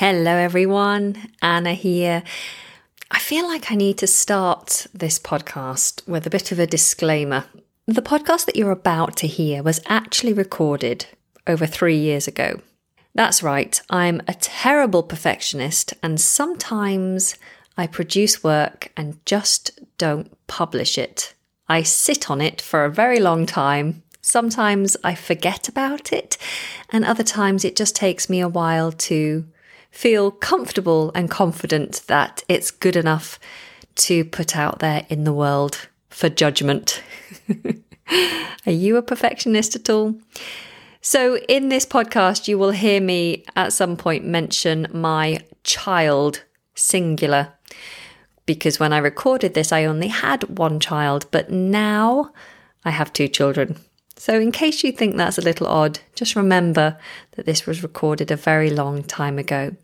Hello, everyone. Anna here. I feel like I need to start this podcast with a bit of a disclaimer. The podcast that you're about to hear was actually recorded over three years ago. That's right, I'm a terrible perfectionist, and sometimes I produce work and just don't publish it. I sit on it for a very long time. Sometimes I forget about it, and other times it just takes me a while to feel comfortable and confident that it's good enough to put out there in the world for judgment. Are you a perfectionist at all? So, in this podcast, you will hear me at some point mention my child, singular, because when I recorded this, I only had one child, but now I have two children. So, in case you think that's a little odd, just remember that this was recorded a very long time ago.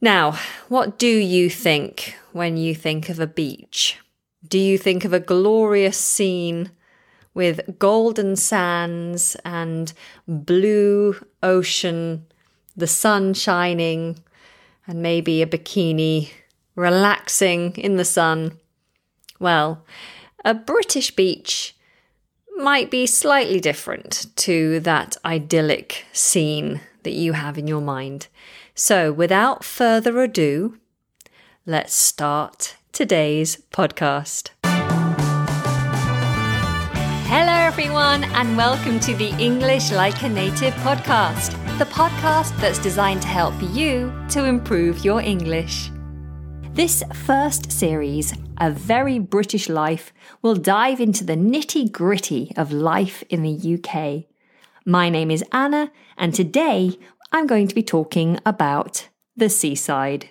Now, what do you think when you think of a beach? Do you think of a glorious scene with golden sands and blue ocean, the sun shining, and maybe a bikini relaxing in the sun? Well, a British beach might be slightly different to that idyllic scene that you have in your mind. So, without further ado, let's start today's podcast. Hello, everyone, and welcome to the English Like a Native podcast, the podcast that's designed to help you to improve your English. This first series, A Very British Life, will dive into the nitty gritty of life in the UK. My name is Anna, and today I'm going to be talking about the seaside.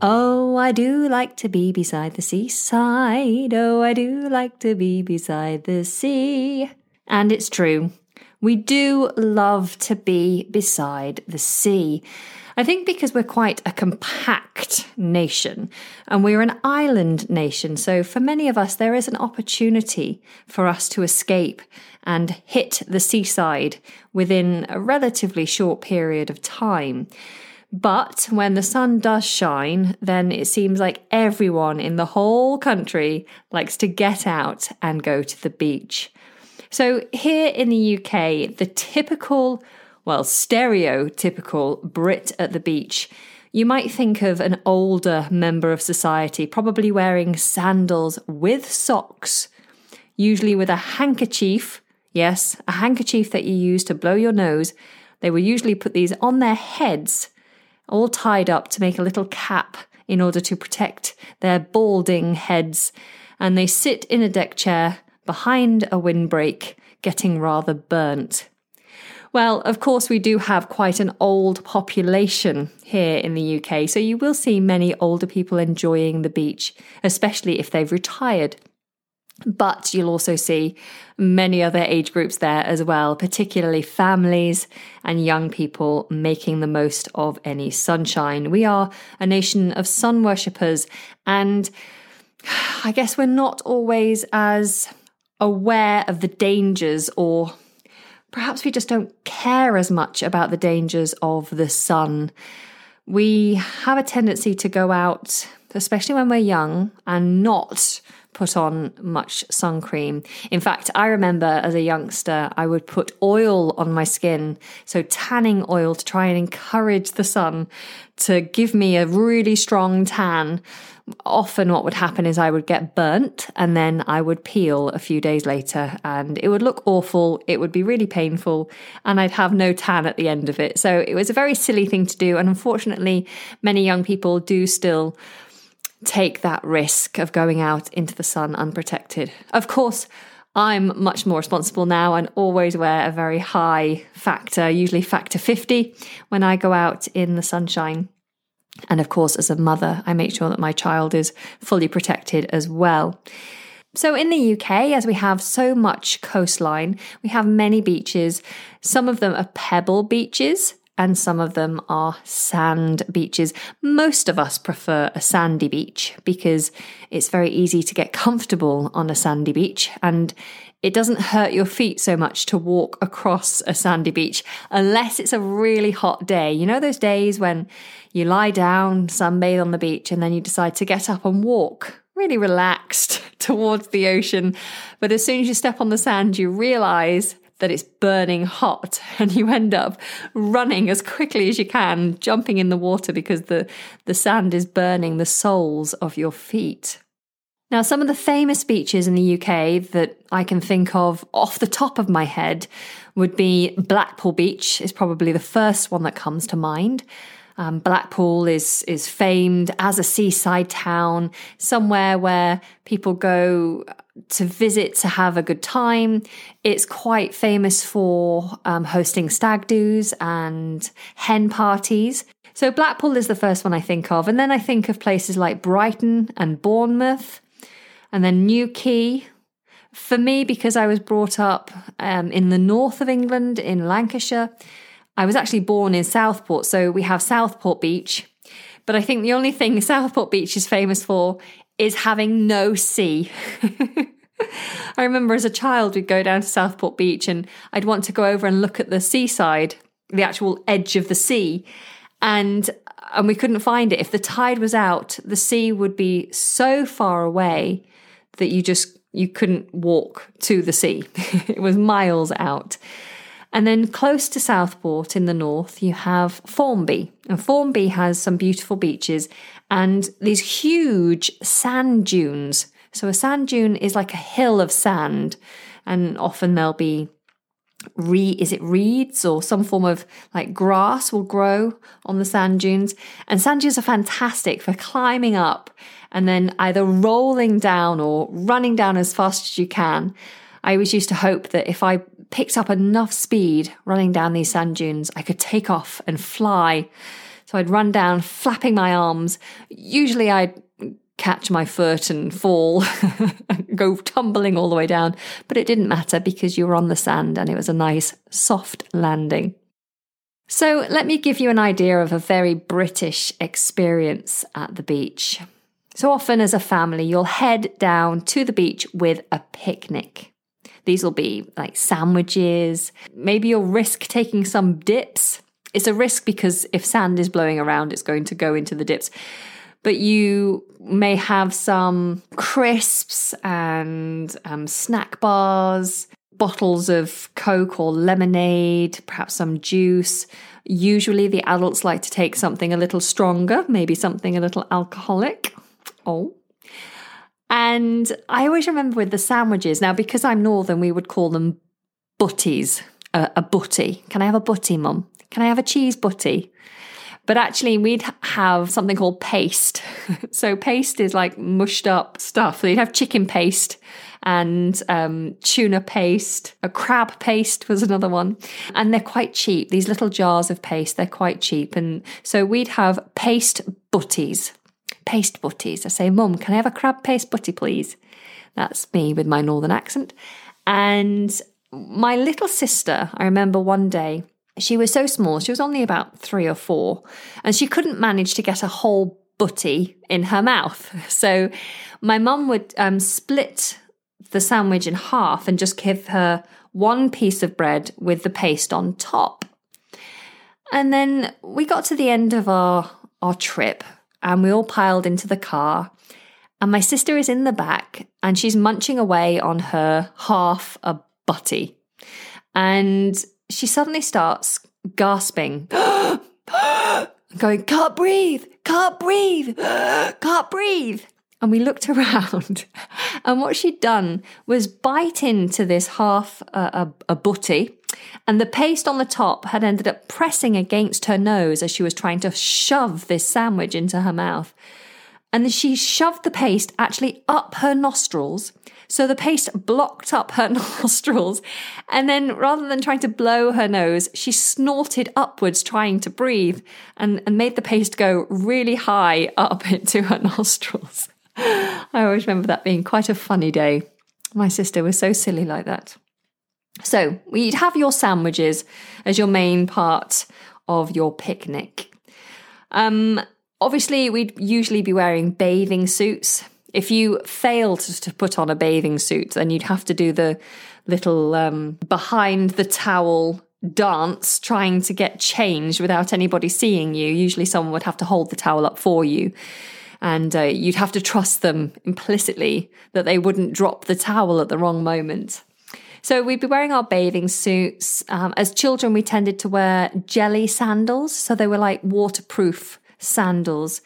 Oh, I do like to be beside the seaside. Oh, I do like to be beside the sea. And it's true. We do love to be beside the sea. I think because we're quite a compact nation and we're an island nation. So for many of us, there is an opportunity for us to escape and hit the seaside within a relatively short period of time. But when the sun does shine, then it seems like everyone in the whole country likes to get out and go to the beach. So, here in the UK, the typical, well, stereotypical Brit at the beach, you might think of an older member of society, probably wearing sandals with socks, usually with a handkerchief. Yes, a handkerchief that you use to blow your nose. They will usually put these on their heads, all tied up to make a little cap in order to protect their balding heads. And they sit in a deck chair behind a windbreak, getting rather burnt. Well, of course, we do have quite an old population here in the UK, so you will see many older people enjoying the beach, especially if they've retired. But you'll also see many other age groups there as well, particularly families and young people making the most of any sunshine. We are a nation of sun worshippers, and I guess we're not always as aware of the dangers, or perhaps we just don't care as much about the dangers of the sun. We have a tendency to go out, especially when we're young, and not put on much sun cream. In fact, I remember as a youngster, I would put oil on my skin, so tanning oil to try and encourage the sun to give me a really strong tan. Often, what would happen is I would get burnt and then I would peel a few days later, and it would look awful. It would be really painful, and I'd have no tan at the end of it. So, it was a very silly thing to do. And unfortunately, many young people do still take that risk of going out into the sun unprotected. Of course, I'm much more responsible now and always wear a very high factor, usually factor 50, when I go out in the sunshine. And of course, as a mother, I make sure that my child is fully protected as well. So, in the UK, as we have so much coastline, we have many beaches. Some of them are pebble beaches, and some of them are sand beaches. Most of us prefer a sandy beach because it's very easy to get comfortable on a sandy beach and it doesn't hurt your feet so much to walk across a sandy beach unless it's a really hot day. You know, those days when you lie down, sunbathe on the beach, and then you decide to get up and walk really relaxed towards the ocean. But as soon as you step on the sand, you realize that it's burning hot and you end up running as quickly as you can, jumping in the water because the, the sand is burning the soles of your feet. Now, some of the famous beaches in the UK that I can think of off the top of my head would be Blackpool Beach, is probably the first one that comes to mind. Um, Blackpool is is famed as a seaside town, somewhere where people go to visit to have a good time. It's quite famous for um, hosting stag do's and hen parties. So Blackpool is the first one I think of, and then I think of places like Brighton and Bournemouth, and then Newquay. For me, because I was brought up um, in the north of England in Lancashire, I was actually born in Southport, so we have Southport Beach. But I think the only thing Southport Beach is famous for is having no sea. I remember as a child, we'd go down to Southport Beach and I'd want to go over and look at the seaside, the actual edge of the sea. And and we couldn't find it. If the tide was out, the sea would be so far away that you just you couldn't walk to the sea. it was miles out. And then close to Southport in the north, you have Formby. And Formby has some beautiful beaches and these huge sand dunes. So a sand dune is like a hill of sand, and often there'll be re is it reeds or some form of like grass will grow on the sand dunes and sand dunes are fantastic for climbing up and then either rolling down or running down as fast as you can i always used to hope that if i picked up enough speed running down these sand dunes, I could take off and fly. So I'd run down, flapping my arms. Usually I'd catch my foot and fall, go tumbling all the way down. But it didn't matter because you were on the sand and it was a nice, soft landing. So let me give you an idea of a very British experience at the beach. So often as a family, you'll head down to the beach with a picnic. These will be like sandwiches. Maybe you'll risk taking some dips. It's a risk because if sand is blowing around, it's going to go into the dips. But you may have some crisps and um, snack bars, bottles of Coke or lemonade, perhaps some juice. Usually, the adults like to take something a little stronger, maybe something a little alcoholic. Oh, and I always remember with the sandwiches, now because I'm northern, we would call them butties, a, a butty. Can I have a butty, mum? Can I have a cheese butty? But actually, we'd have something called paste. so, paste is like mushed up stuff. So you'd have chicken paste and um, tuna paste. A crab paste was another one. And they're quite cheap. These little jars of paste, they're quite cheap. And so we'd have paste butties paste butties. I say, Mum, can I have a crab paste butty, please? That's me with my northern accent. And my little sister, I remember one day, she was so small, she was only about three or four, and she couldn't manage to get a whole butty in her mouth. So my mum would um, split the sandwich in half and just give her one piece of bread with the paste on top. And then we got to the end of our, our trip and we all piled into the car. And my sister is in the back and she's munching away on her half a butty. And she suddenly starts gasping, going, Can't breathe, can't breathe, can't breathe. And we looked around, and what she'd done was bite into this half uh, a, a butty and the paste on the top had ended up pressing against her nose as she was trying to shove this sandwich into her mouth. And she shoved the paste actually up her nostrils. So the paste blocked up her nostrils. And then rather than trying to blow her nose, she snorted upwards trying to breathe and, and made the paste go really high up into her nostrils. I always remember that being quite a funny day. My sister was so silly like that. So we'd have your sandwiches as your main part of your picnic. Um, obviously, we'd usually be wearing bathing suits. If you failed to put on a bathing suit, then you'd have to do the little um, behind the towel dance trying to get changed without anybody seeing you. Usually, someone would have to hold the towel up for you. And uh, you'd have to trust them implicitly that they wouldn't drop the towel at the wrong moment. So we'd be wearing our bathing suits. Um, as children, we tended to wear jelly sandals. So they were like waterproof sandals.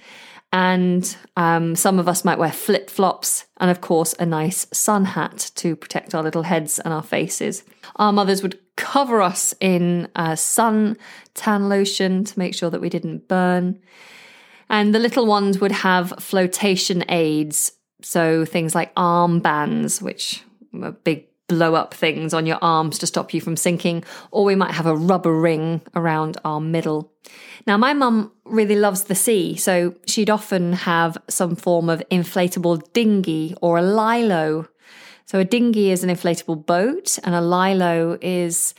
And um, some of us might wear flip flops, and of course, a nice sun hat to protect our little heads and our faces. Our mothers would cover us in uh, sun tan lotion to make sure that we didn't burn. And the little ones would have flotation aids, so things like armbands, which were big blow up things on your arms to stop you from sinking, or we might have a rubber ring around our middle. Now, my mum really loves the sea, so she'd often have some form of inflatable dinghy or a lilo. So, a dinghy is an inflatable boat, and a lilo is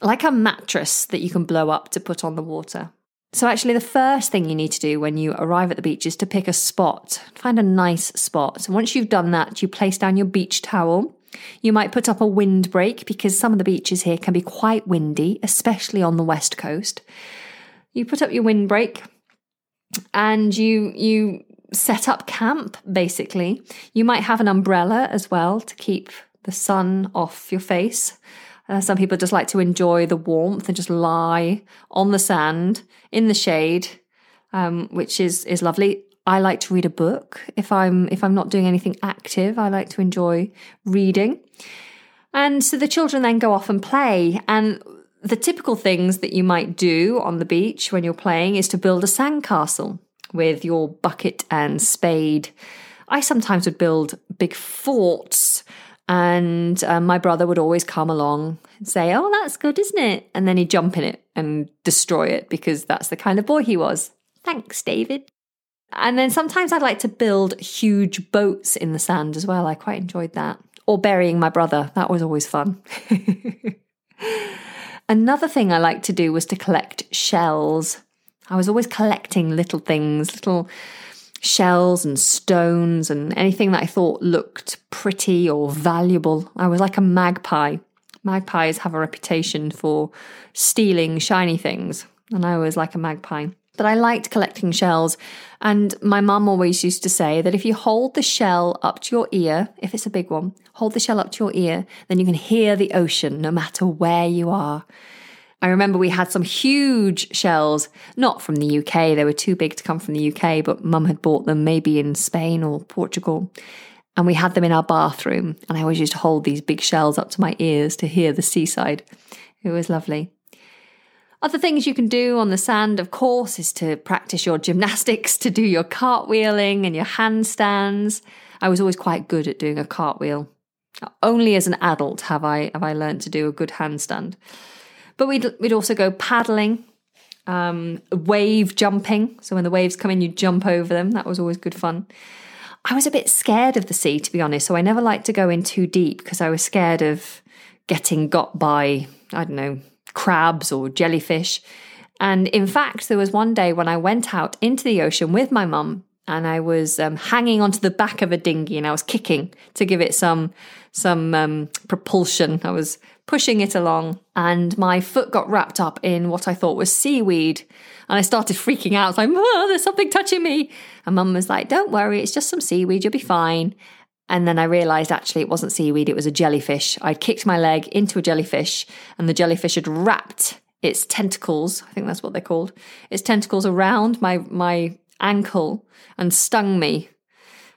like a mattress that you can blow up to put on the water. So, actually, the first thing you need to do when you arrive at the beach is to pick a spot, find a nice spot. Once you've done that, you place down your beach towel you might put up a windbreak because some of the beaches here can be quite windy, especially on the west coast. You put up your windbreak and you you set up camp basically. You might have an umbrella as well to keep the sun off your face. Uh, some people just like to enjoy the warmth and just lie on the sand in the shade, um, which is is lovely. I like to read a book. If I'm if I'm not doing anything active, I like to enjoy reading. And so the children then go off and play and the typical things that you might do on the beach when you're playing is to build a sandcastle with your bucket and spade. I sometimes would build big forts, and uh, my brother would always come along and say, Oh, that's good, isn't it? And then he'd jump in it and destroy it because that's the kind of boy he was. Thanks, David. And then sometimes I'd like to build huge boats in the sand as well. I quite enjoyed that. Or burying my brother. That was always fun. Another thing I liked to do was to collect shells. I was always collecting little things, little shells and stones and anything that I thought looked pretty or valuable. I was like a magpie. Magpies have a reputation for stealing shiny things, and I was like a magpie. But I liked collecting shells. And my mum always used to say that if you hold the shell up to your ear, if it's a big one, hold the shell up to your ear, then you can hear the ocean no matter where you are. I remember we had some huge shells, not from the UK, they were too big to come from the UK, but mum had bought them maybe in Spain or Portugal. And we had them in our bathroom. And I always used to hold these big shells up to my ears to hear the seaside. It was lovely. Other things you can do on the sand, of course, is to practice your gymnastics, to do your cartwheeling and your handstands. I was always quite good at doing a cartwheel. Only as an adult have I have I learned to do a good handstand. But we'd we'd also go paddling, um, wave jumping. So when the waves come in, you jump over them. That was always good fun. I was a bit scared of the sea, to be honest. So I never liked to go in too deep because I was scared of getting got by, I don't know, crabs or jellyfish. And in fact, there was one day when I went out into the ocean with my mum and I was um, hanging onto the back of a dinghy and I was kicking to give it some some um, propulsion. I was pushing it along and my foot got wrapped up in what I thought was seaweed. And I started freaking out. I was like, oh, there's something touching me. And mum was like, don't worry, it's just some seaweed, you'll be fine. And then I realized actually it wasn't seaweed, it was a jellyfish. I'd kicked my leg into a jellyfish, and the jellyfish had wrapped its tentacles, I think that's what they're called, its tentacles around my, my ankle and stung me.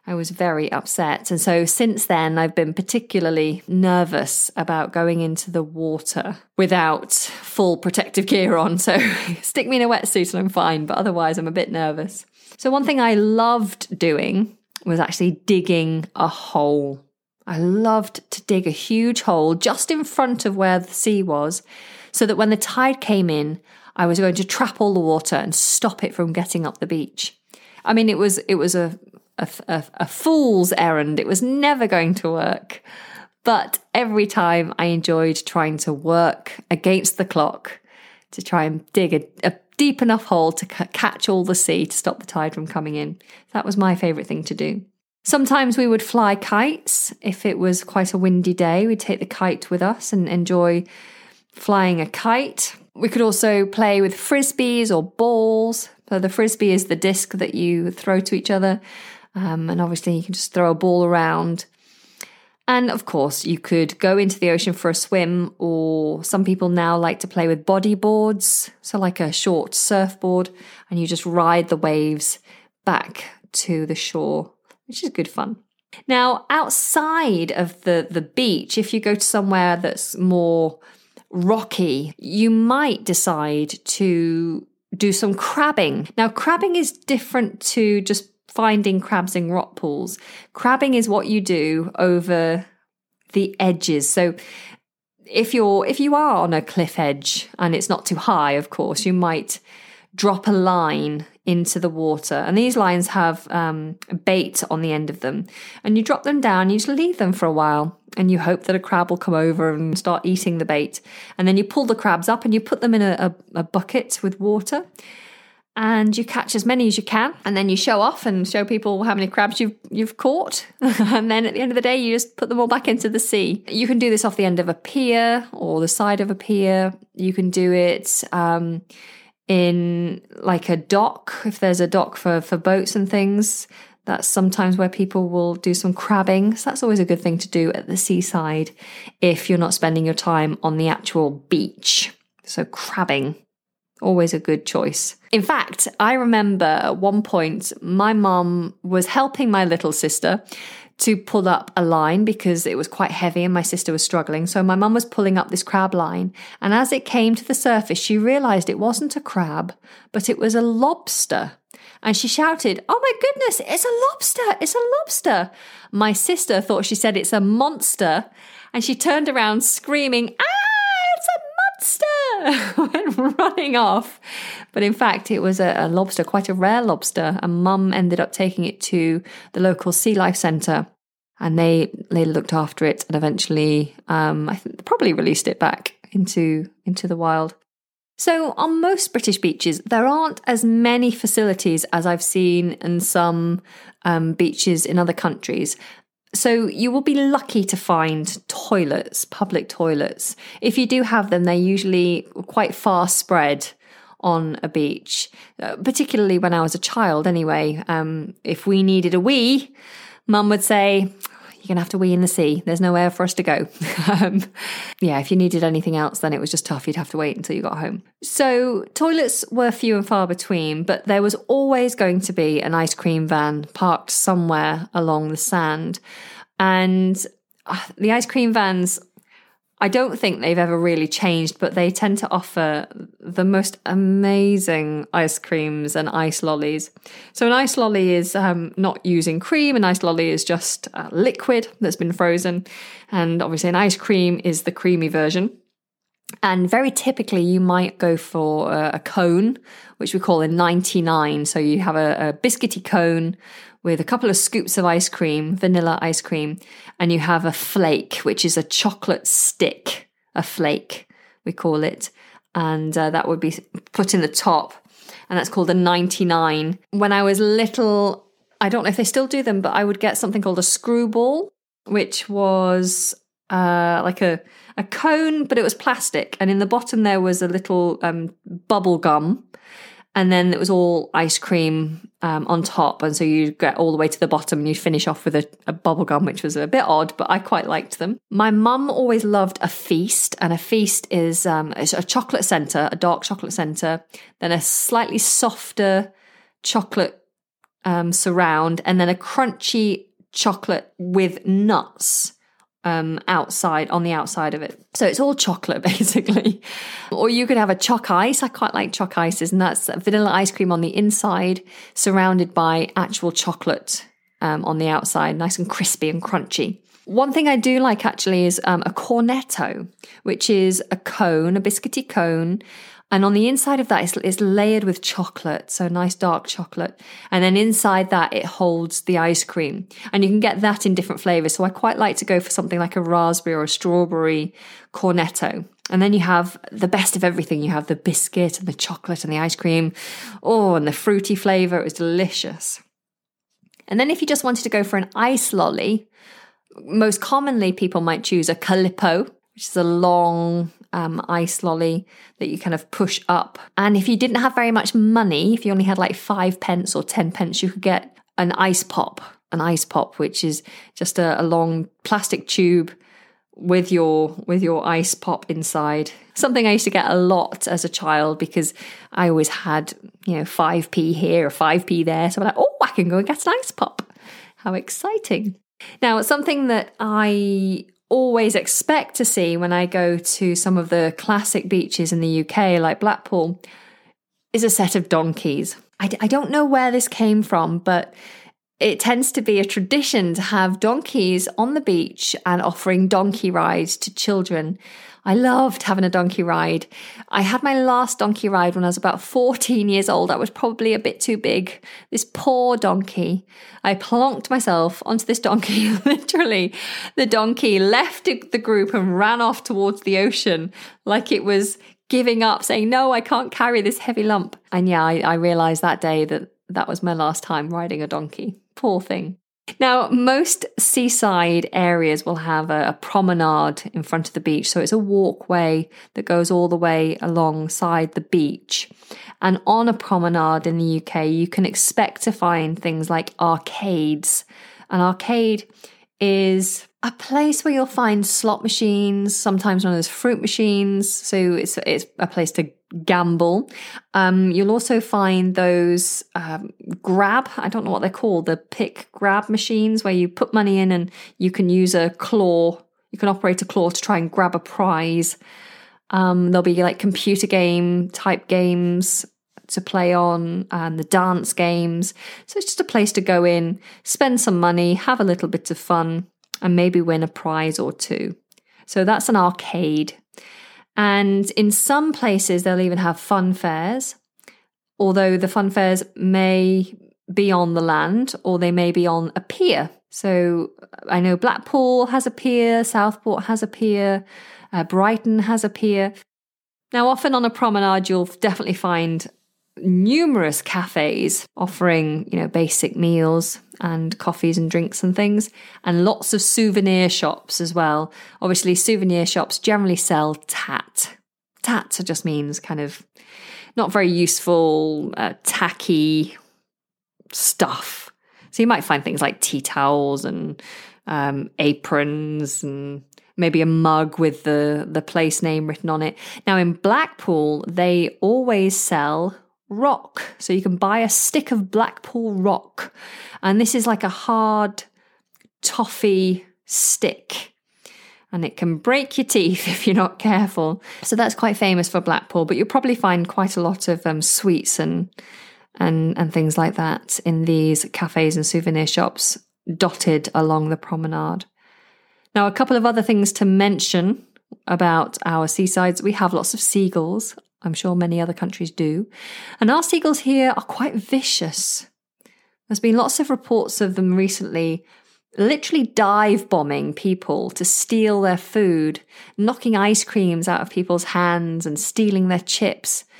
I was very upset. And so since then, I've been particularly nervous about going into the water without full protective gear on. So stick me in a wetsuit and I'm fine, but otherwise, I'm a bit nervous. So, one thing I loved doing was actually digging a hole. I loved to dig a huge hole just in front of where the sea was so that when the tide came in, I was going to trap all the water and stop it from getting up the beach. I mean, it was it was a a, a, a fool's errand. It was never going to work. But every time I enjoyed trying to work against the clock to try and dig a, a deep enough hole to c- catch all the sea to stop the tide from coming in. That was my favourite thing to do. Sometimes we would fly kites. If it was quite a windy day, we'd take the kite with us and enjoy flying a kite. We could also play with frisbees or balls. So the frisbee is the disc that you throw to each other. Um, and obviously, you can just throw a ball around. And of course, you could go into the ocean for a swim, or some people now like to play with bodyboards. So, like a short surfboard, and you just ride the waves back to the shore, which is good fun. Now, outside of the, the beach, if you go to somewhere that's more rocky, you might decide to do some crabbing. Now, crabbing is different to just finding crabs in rock pools. Crabbing is what you do over the edges. So if you're if you are on a cliff edge and it's not too high, of course, you might drop a line into the water. And these lines have um, bait on the end of them. And you drop them down, you just leave them for a while, and you hope that a crab will come over and start eating the bait. And then you pull the crabs up and you put them in a, a, a bucket with water. And you catch as many as you can, and then you show off and show people how many crabs you've you've caught. and then at the end of the day, you just put them all back into the sea. You can do this off the end of a pier or the side of a pier. You can do it um, in like a dock, if there's a dock for, for boats and things. That's sometimes where people will do some crabbing. So that's always a good thing to do at the seaside if you're not spending your time on the actual beach. So crabbing, always a good choice. In fact, I remember at one point my mum was helping my little sister to pull up a line because it was quite heavy and my sister was struggling. So my mum was pulling up this crab line. And as it came to the surface, she realized it wasn't a crab, but it was a lobster. And she shouted, Oh my goodness, it's a lobster! It's a lobster! My sister thought she said it's a monster. And she turned around screaming, Ah, a monster! Went running off. But in fact, it was a, a lobster, quite a rare lobster. And mum ended up taking it to the local sea life centre. And they they looked after it and eventually, um, I think probably released it back into into the wild. So on most British beaches, there aren't as many facilities as I've seen in some um, beaches in other countries. So you will be lucky to find toilets, public toilets. If you do have them, they're usually quite far spread on a beach, uh, particularly when I was a child anyway. Um, if we needed a wee, mum would say, you're going to have to wee in the sea. There's nowhere for us to go. um, yeah, if you needed anything else, then it was just tough. You'd have to wait until you got home. So toilets were few and far between, but there was always going to be an ice cream van parked somewhere along the sand. And uh, the ice cream vans I don't think they've ever really changed, but they tend to offer the most amazing ice creams and ice lollies. So, an ice lolly is um, not using cream, an ice lolly is just a liquid that's been frozen. And obviously, an ice cream is the creamy version. And very typically, you might go for a, a cone, which we call a 99. So, you have a, a biscuity cone with a couple of scoops of ice cream, vanilla ice cream, and you have a flake, which is a chocolate stick, a flake, we call it. And uh, that would be put in the top, and that's called a 99. When I was little, I don't know if they still do them, but I would get something called a screwball, which was uh, like a, a cone, but it was plastic. And in the bottom, there was a little um, bubble gum and then it was all ice cream um, on top, and so you get all the way to the bottom, and you finish off with a, a bubble gum, which was a bit odd, but I quite liked them. My mum always loved a feast, and a feast is um, a chocolate center, a dark chocolate center, then a slightly softer chocolate um, surround, and then a crunchy chocolate with nuts um, outside on the outside of it. So it's all chocolate basically. or you could have a choc ice. I quite like choc ices, and that's vanilla ice cream on the inside, surrounded by actual chocolate um, on the outside, nice and crispy and crunchy. One thing I do like actually is um, a cornetto, which is a cone, a biscuity cone and on the inside of that is, it's layered with chocolate, so nice dark chocolate. And then inside that, it holds the ice cream. And you can get that in different flavors. So I quite like to go for something like a raspberry or a strawberry cornetto. And then you have the best of everything. You have the biscuit and the chocolate and the ice cream. Oh, and the fruity flavor. It was delicious. And then if you just wanted to go for an ice lolly, most commonly people might choose a calippo, which is a long um, ice lolly that you kind of push up. And if you didn't have very much money, if you only had like five pence or 10 pence, you could get an ice pop, an ice pop, which is just a, a long plastic tube with your with your ice pop inside. Something i used to get a lot as a child because i always had you know 5p here or 5p there. So i'm like oh i can go and get an ice pop. How exciting. Now something that i always expect to see when i go to some of the classic beaches in the uk like blackpool is a set of donkeys I, I don't know where this came from but it tends to be a tradition to have donkeys on the beach and offering donkey rides to children. I loved having a donkey ride. I had my last donkey ride when I was about 14 years old. I was probably a bit too big. This poor donkey. I plonked myself onto this donkey. Literally, the donkey left the group and ran off towards the ocean like it was giving up, saying, No, I can't carry this heavy lump. And yeah, I, I realized that day that that was my last time riding a donkey. Poor thing. Now, most seaside areas will have a, a, promenade in front of the beach. So it's a walkway that goes all the way alongside the beach. And on a promenade in the UK, you can expect to find things like arcades. An arcade is a place where you'll find slot machines, sometimes known as fruit machines. So it's it's a place to gamble. Um, you'll also find those um, grab. I don't know what they're called. The pick grab machines where you put money in and you can use a claw. You can operate a claw to try and grab a prize. Um, there'll be like computer game type games to play on and the dance games. So it's just a place to go in, spend some money, have a little bit of fun, and maybe win a prize or two. So that's an arcade. And in some places, they'll even have fun fairs, although the fun fairs may be on the land or they may be on a pier. So I know Blackpool has a pier, Southport has a pier, uh, Brighton has a pier. Now, often on a promenade, you'll definitely find numerous cafes offering, you know, basic meals and coffees and drinks and things, and lots of souvenir shops as well. Obviously, souvenir shops generally sell tat. Tat just means kind of not very useful, uh, tacky stuff. So you might find things like tea towels and um, aprons and maybe a mug with the the place name written on it. Now in Blackpool, they always sell rock. So you can buy a stick of Blackpool rock. And this is like a hard toffee stick. And it can break your teeth if you're not careful. So that's quite famous for Blackpool, but you'll probably find quite a lot of um, sweets and and and things like that in these cafes and souvenir shops dotted along the promenade. Now, a couple of other things to mention about our seasides. We have lots of seagulls I'm sure many other countries do. And our seagulls here are quite vicious. There's been lots of reports of them recently literally dive bombing people to steal their food, knocking ice creams out of people's hands and stealing their chips.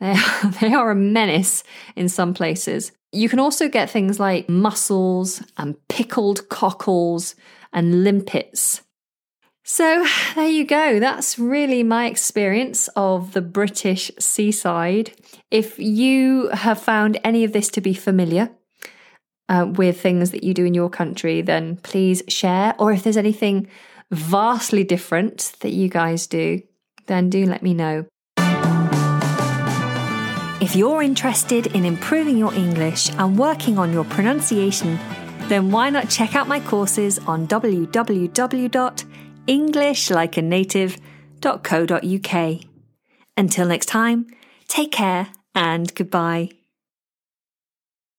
They are, they are a menace in some places. You can also get things like mussels and pickled cockles and limpets. So there you go. That's really my experience of the British seaside. If you have found any of this to be familiar uh, with things that you do in your country, then please share. Or if there's anything vastly different that you guys do, then do let me know. If you're interested in improving your English and working on your pronunciation, then why not check out my courses on www englishlikeanative.co.uk. Until next time, take care and goodbye.